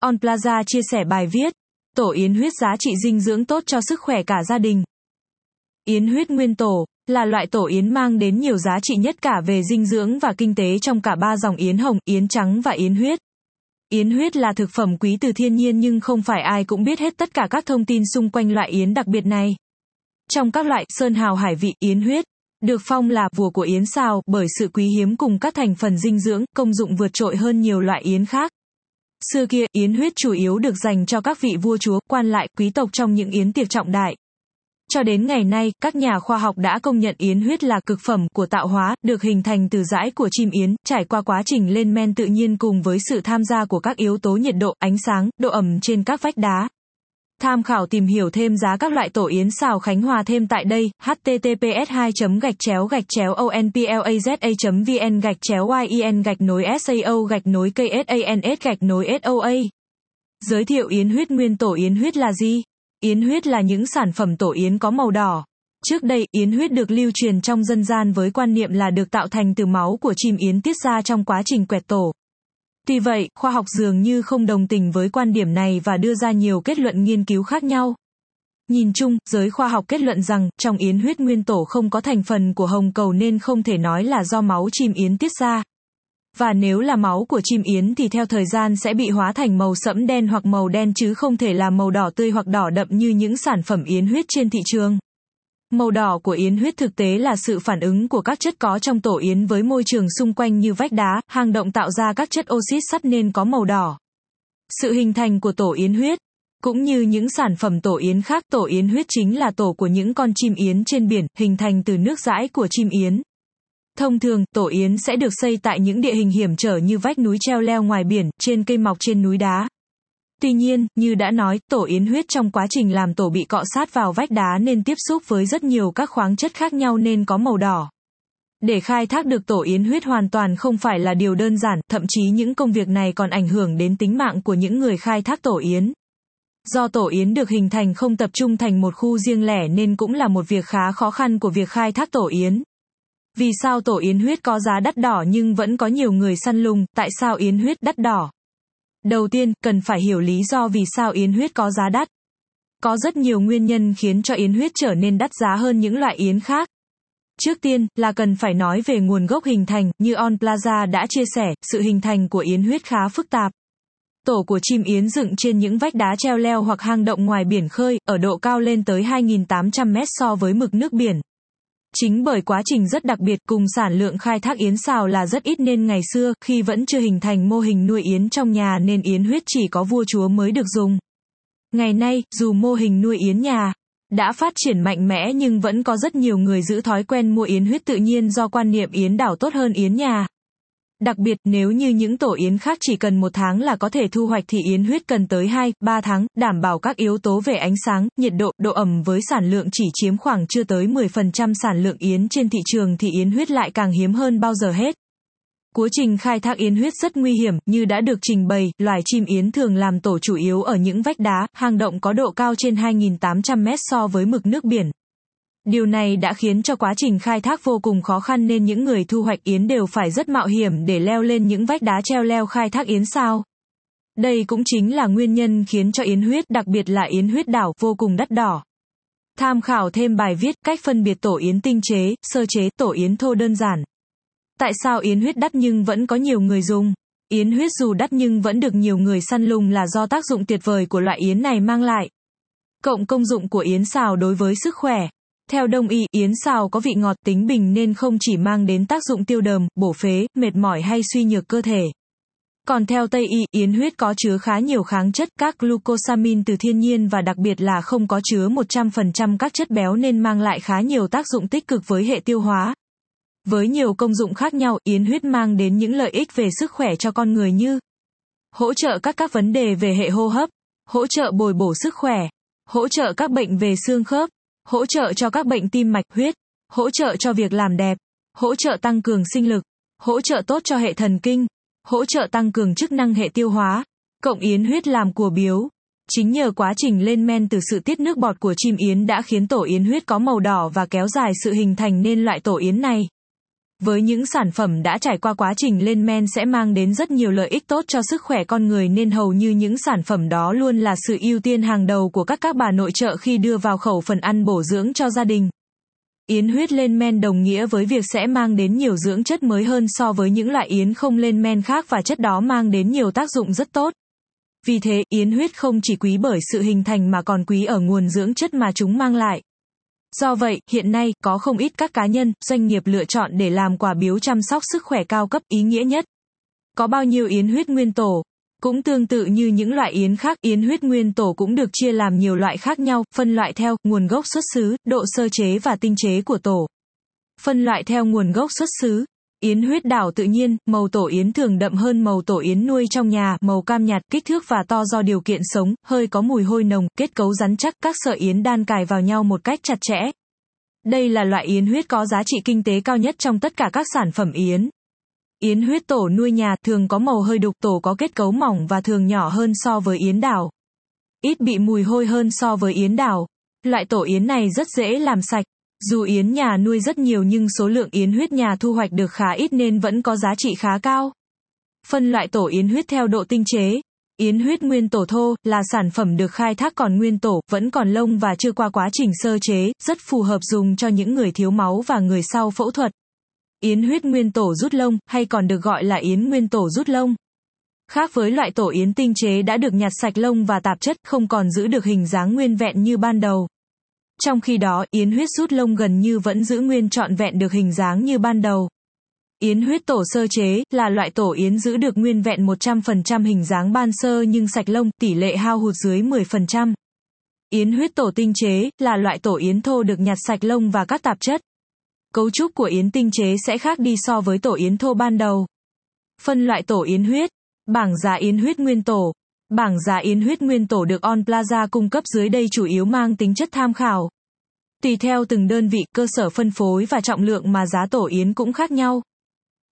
On Plaza chia sẻ bài viết, tổ yến huyết giá trị dinh dưỡng tốt cho sức khỏe cả gia đình. Yến huyết nguyên tổ là loại tổ yến mang đến nhiều giá trị nhất cả về dinh dưỡng và kinh tế trong cả ba dòng yến hồng, yến trắng và yến huyết. Yến huyết là thực phẩm quý từ thiên nhiên nhưng không phải ai cũng biết hết tất cả các thông tin xung quanh loại yến đặc biệt này. Trong các loại sơn hào hải vị yến huyết, được phong là vua của yến sao bởi sự quý hiếm cùng các thành phần dinh dưỡng, công dụng vượt trội hơn nhiều loại yến khác. Xưa kia, yến huyết chủ yếu được dành cho các vị vua chúa, quan lại, quý tộc trong những yến tiệc trọng đại. Cho đến ngày nay, các nhà khoa học đã công nhận yến huyết là cực phẩm của tạo hóa, được hình thành từ rãi của chim yến, trải qua quá trình lên men tự nhiên cùng với sự tham gia của các yếu tố nhiệt độ, ánh sáng, độ ẩm trên các vách đá. Tham khảo tìm hiểu thêm giá các loại tổ yến xào Khánh Hòa thêm tại đây, https 2 gạch chéo gạch chéo onplaza vn gạch chéo yen gạch nối sao gạch nối ksans gạch nối soa. Giới thiệu yến huyết nguyên tổ yến huyết là gì? Yến huyết là những sản phẩm tổ yến có màu đỏ. Trước đây, yến huyết được lưu truyền trong dân gian với quan niệm là được tạo thành từ máu của chim yến tiết ra trong quá trình quẹt tổ. Tuy vậy, khoa học dường như không đồng tình với quan điểm này và đưa ra nhiều kết luận nghiên cứu khác nhau. Nhìn chung, giới khoa học kết luận rằng, trong yến huyết nguyên tổ không có thành phần của hồng cầu nên không thể nói là do máu chim yến tiết ra. Và nếu là máu của chim yến thì theo thời gian sẽ bị hóa thành màu sẫm đen hoặc màu đen chứ không thể là màu đỏ tươi hoặc đỏ đậm như những sản phẩm yến huyết trên thị trường. Màu đỏ của yến huyết thực tế là sự phản ứng của các chất có trong tổ yến với môi trường xung quanh như vách đá, hang động tạo ra các chất oxit sắt nên có màu đỏ. Sự hình thành của tổ yến huyết cũng như những sản phẩm tổ yến khác, tổ yến huyết chính là tổ của những con chim yến trên biển, hình thành từ nước rãi của chim yến. Thông thường, tổ yến sẽ được xây tại những địa hình hiểm trở như vách núi treo leo ngoài biển, trên cây mọc trên núi đá. Tuy nhiên, như đã nói, tổ yến huyết trong quá trình làm tổ bị cọ sát vào vách đá nên tiếp xúc với rất nhiều các khoáng chất khác nhau nên có màu đỏ. Để khai thác được tổ yến huyết hoàn toàn không phải là điều đơn giản, thậm chí những công việc này còn ảnh hưởng đến tính mạng của những người khai thác tổ yến. Do tổ yến được hình thành không tập trung thành một khu riêng lẻ nên cũng là một việc khá khó khăn của việc khai thác tổ yến. Vì sao tổ yến huyết có giá đắt đỏ nhưng vẫn có nhiều người săn lùng, tại sao yến huyết đắt đỏ? Đầu tiên, cần phải hiểu lý do vì sao yến huyết có giá đắt. Có rất nhiều nguyên nhân khiến cho yến huyết trở nên đắt giá hơn những loại yến khác. Trước tiên, là cần phải nói về nguồn gốc hình thành, như On Plaza đã chia sẻ, sự hình thành của yến huyết khá phức tạp. Tổ của chim yến dựng trên những vách đá treo leo hoặc hang động ngoài biển khơi, ở độ cao lên tới 2.800 mét so với mực nước biển. Chính bởi quá trình rất đặc biệt cùng sản lượng khai thác yến xào là rất ít nên ngày xưa, khi vẫn chưa hình thành mô hình nuôi yến trong nhà nên yến huyết chỉ có vua chúa mới được dùng. Ngày nay, dù mô hình nuôi yến nhà đã phát triển mạnh mẽ nhưng vẫn có rất nhiều người giữ thói quen mua yến huyết tự nhiên do quan niệm yến đảo tốt hơn yến nhà. Đặc biệt nếu như những tổ yến khác chỉ cần một tháng là có thể thu hoạch thì yến huyết cần tới 2, 3 tháng, đảm bảo các yếu tố về ánh sáng, nhiệt độ, độ ẩm với sản lượng chỉ chiếm khoảng chưa tới 10% sản lượng yến trên thị trường thì yến huyết lại càng hiếm hơn bao giờ hết. Quá trình khai thác yến huyết rất nguy hiểm, như đã được trình bày, loài chim yến thường làm tổ chủ yếu ở những vách đá, hang động có độ cao trên 2.800 mét so với mực nước biển. Điều này đã khiến cho quá trình khai thác vô cùng khó khăn nên những người thu hoạch yến đều phải rất mạo hiểm để leo lên những vách đá treo leo khai thác yến sao. Đây cũng chính là nguyên nhân khiến cho yến huyết, đặc biệt là yến huyết đảo, vô cùng đắt đỏ. Tham khảo thêm bài viết cách phân biệt tổ yến tinh chế, sơ chế, tổ yến thô đơn giản. Tại sao yến huyết đắt nhưng vẫn có nhiều người dùng? Yến huyết dù đắt nhưng vẫn được nhiều người săn lùng là do tác dụng tuyệt vời của loại yến này mang lại. Cộng công dụng của yến xào đối với sức khỏe. Theo đông y, yến xào có vị ngọt tính bình nên không chỉ mang đến tác dụng tiêu đờm, bổ phế, mệt mỏi hay suy nhược cơ thể. Còn theo Tây y, yến huyết có chứa khá nhiều kháng chất, các glucosamine từ thiên nhiên và đặc biệt là không có chứa 100% các chất béo nên mang lại khá nhiều tác dụng tích cực với hệ tiêu hóa. Với nhiều công dụng khác nhau, yến huyết mang đến những lợi ích về sức khỏe cho con người như hỗ trợ các các vấn đề về hệ hô hấp, hỗ trợ bồi bổ sức khỏe, hỗ trợ các bệnh về xương khớp, hỗ trợ cho các bệnh tim mạch huyết, hỗ trợ cho việc làm đẹp, hỗ trợ tăng cường sinh lực, hỗ trợ tốt cho hệ thần kinh, hỗ trợ tăng cường chức năng hệ tiêu hóa, cộng yến huyết làm của biếu. Chính nhờ quá trình lên men từ sự tiết nước bọt của chim yến đã khiến tổ yến huyết có màu đỏ và kéo dài sự hình thành nên loại tổ yến này. Với những sản phẩm đã trải qua quá trình lên men sẽ mang đến rất nhiều lợi ích tốt cho sức khỏe con người nên hầu như những sản phẩm đó luôn là sự ưu tiên hàng đầu của các các bà nội trợ khi đưa vào khẩu phần ăn bổ dưỡng cho gia đình. Yến huyết lên men đồng nghĩa với việc sẽ mang đến nhiều dưỡng chất mới hơn so với những loại yến không lên men khác và chất đó mang đến nhiều tác dụng rất tốt. Vì thế, yến huyết không chỉ quý bởi sự hình thành mà còn quý ở nguồn dưỡng chất mà chúng mang lại. Do vậy, hiện nay, có không ít các cá nhân, doanh nghiệp lựa chọn để làm quả biếu chăm sóc sức khỏe cao cấp ý nghĩa nhất. Có bao nhiêu yến huyết nguyên tổ? Cũng tương tự như những loại yến khác, yến huyết nguyên tổ cũng được chia làm nhiều loại khác nhau, phân loại theo nguồn gốc xuất xứ, độ sơ chế và tinh chế của tổ. Phân loại theo nguồn gốc xuất xứ, Yến huyết đảo tự nhiên, màu tổ yến thường đậm hơn màu tổ yến nuôi trong nhà, màu cam nhạt, kích thước và to do điều kiện sống, hơi có mùi hôi nồng, kết cấu rắn chắc, các sợi yến đan cài vào nhau một cách chặt chẽ. Đây là loại yến huyết có giá trị kinh tế cao nhất trong tất cả các sản phẩm yến. Yến huyết tổ nuôi nhà thường có màu hơi đục, tổ có kết cấu mỏng và thường nhỏ hơn so với yến đảo. Ít bị mùi hôi hơn so với yến đảo. Loại tổ yến này rất dễ làm sạch. Dù yến nhà nuôi rất nhiều nhưng số lượng yến huyết nhà thu hoạch được khá ít nên vẫn có giá trị khá cao. Phân loại tổ yến huyết theo độ tinh chế. Yến huyết nguyên tổ thô là sản phẩm được khai thác còn nguyên tổ, vẫn còn lông và chưa qua quá trình sơ chế, rất phù hợp dùng cho những người thiếu máu và người sau phẫu thuật. Yến huyết nguyên tổ rút lông, hay còn được gọi là yến nguyên tổ rút lông. Khác với loại tổ yến tinh chế đã được nhặt sạch lông và tạp chất, không còn giữ được hình dáng nguyên vẹn như ban đầu. Trong khi đó, yến huyết rút lông gần như vẫn giữ nguyên trọn vẹn được hình dáng như ban đầu. Yến huyết tổ sơ chế là loại tổ yến giữ được nguyên vẹn 100% hình dáng ban sơ nhưng sạch lông, tỷ lệ hao hụt dưới 10%. Yến huyết tổ tinh chế là loại tổ yến thô được nhặt sạch lông và các tạp chất. Cấu trúc của yến tinh chế sẽ khác đi so với tổ yến thô ban đầu. Phân loại tổ yến huyết, bảng giá yến huyết nguyên tổ, Bảng giá yến huyết nguyên tổ được On Plaza cung cấp dưới đây chủ yếu mang tính chất tham khảo. Tùy theo từng đơn vị, cơ sở phân phối và trọng lượng mà giá tổ yến cũng khác nhau.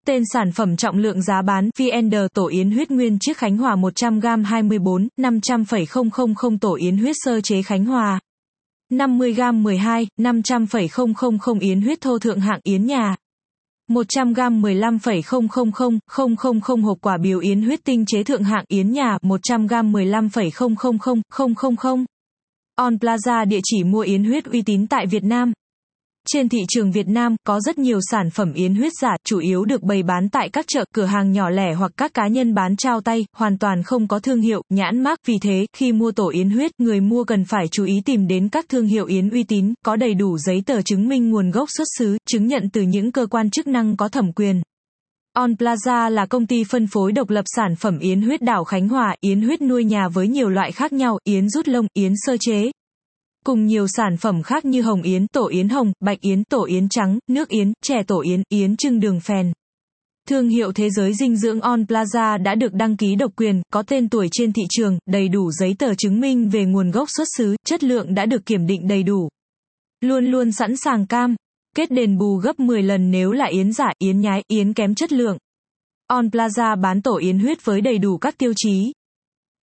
Tên sản phẩm trọng lượng giá bán VND tổ yến huyết nguyên chiếc Khánh Hòa 100g 24, 500,000 tổ yến huyết sơ chế Khánh Hòa. 50g 12, 500,000 yến huyết thô thượng hạng yến nhà. 100g 15,000,000 hộp quả biếu yến huyết tinh chế thượng hạng yến nhà 100g 15,000,000. On Plaza địa chỉ mua yến huyết uy tín tại Việt Nam. Trên thị trường Việt Nam có rất nhiều sản phẩm yến huyết giả, chủ yếu được bày bán tại các chợ, cửa hàng nhỏ lẻ hoặc các cá nhân bán trao tay, hoàn toàn không có thương hiệu, nhãn mác. Vì thế, khi mua tổ yến huyết, người mua cần phải chú ý tìm đến các thương hiệu yến uy tín, có đầy đủ giấy tờ chứng minh nguồn gốc xuất xứ, chứng nhận từ những cơ quan chức năng có thẩm quyền. On Plaza là công ty phân phối độc lập sản phẩm yến huyết đảo Khánh Hòa, yến huyết nuôi nhà với nhiều loại khác nhau, yến rút lông, yến sơ chế, cùng nhiều sản phẩm khác như hồng yến, tổ yến hồng, bạch yến, tổ yến trắng, nước yến, chè tổ yến, yến trưng đường phèn. Thương hiệu thế giới dinh dưỡng On Plaza đã được đăng ký độc quyền, có tên tuổi trên thị trường, đầy đủ giấy tờ chứng minh về nguồn gốc xuất xứ, chất lượng đã được kiểm định đầy đủ. Luôn luôn sẵn sàng cam, kết đền bù gấp 10 lần nếu là yến giả, yến nhái, yến kém chất lượng. On Plaza bán tổ yến huyết với đầy đủ các tiêu chí,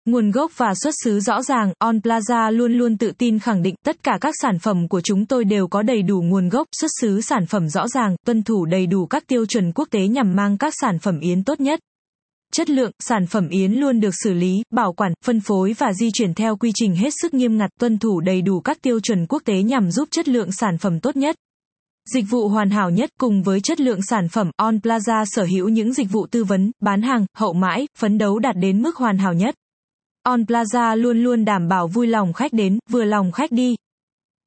Nguồn gốc và xuất xứ rõ ràng, On Plaza luôn luôn tự tin khẳng định tất cả các sản phẩm của chúng tôi đều có đầy đủ nguồn gốc, xuất xứ sản phẩm rõ ràng, tuân thủ đầy đủ các tiêu chuẩn quốc tế nhằm mang các sản phẩm yến tốt nhất. Chất lượng, sản phẩm yến luôn được xử lý, bảo quản, phân phối và di chuyển theo quy trình hết sức nghiêm ngặt, tuân thủ đầy đủ các tiêu chuẩn quốc tế nhằm giúp chất lượng sản phẩm tốt nhất. Dịch vụ hoàn hảo nhất cùng với chất lượng sản phẩm, On Plaza sở hữu những dịch vụ tư vấn, bán hàng, hậu mãi, phấn đấu đạt đến mức hoàn hảo nhất. On Plaza luôn luôn đảm bảo vui lòng khách đến, vừa lòng khách đi.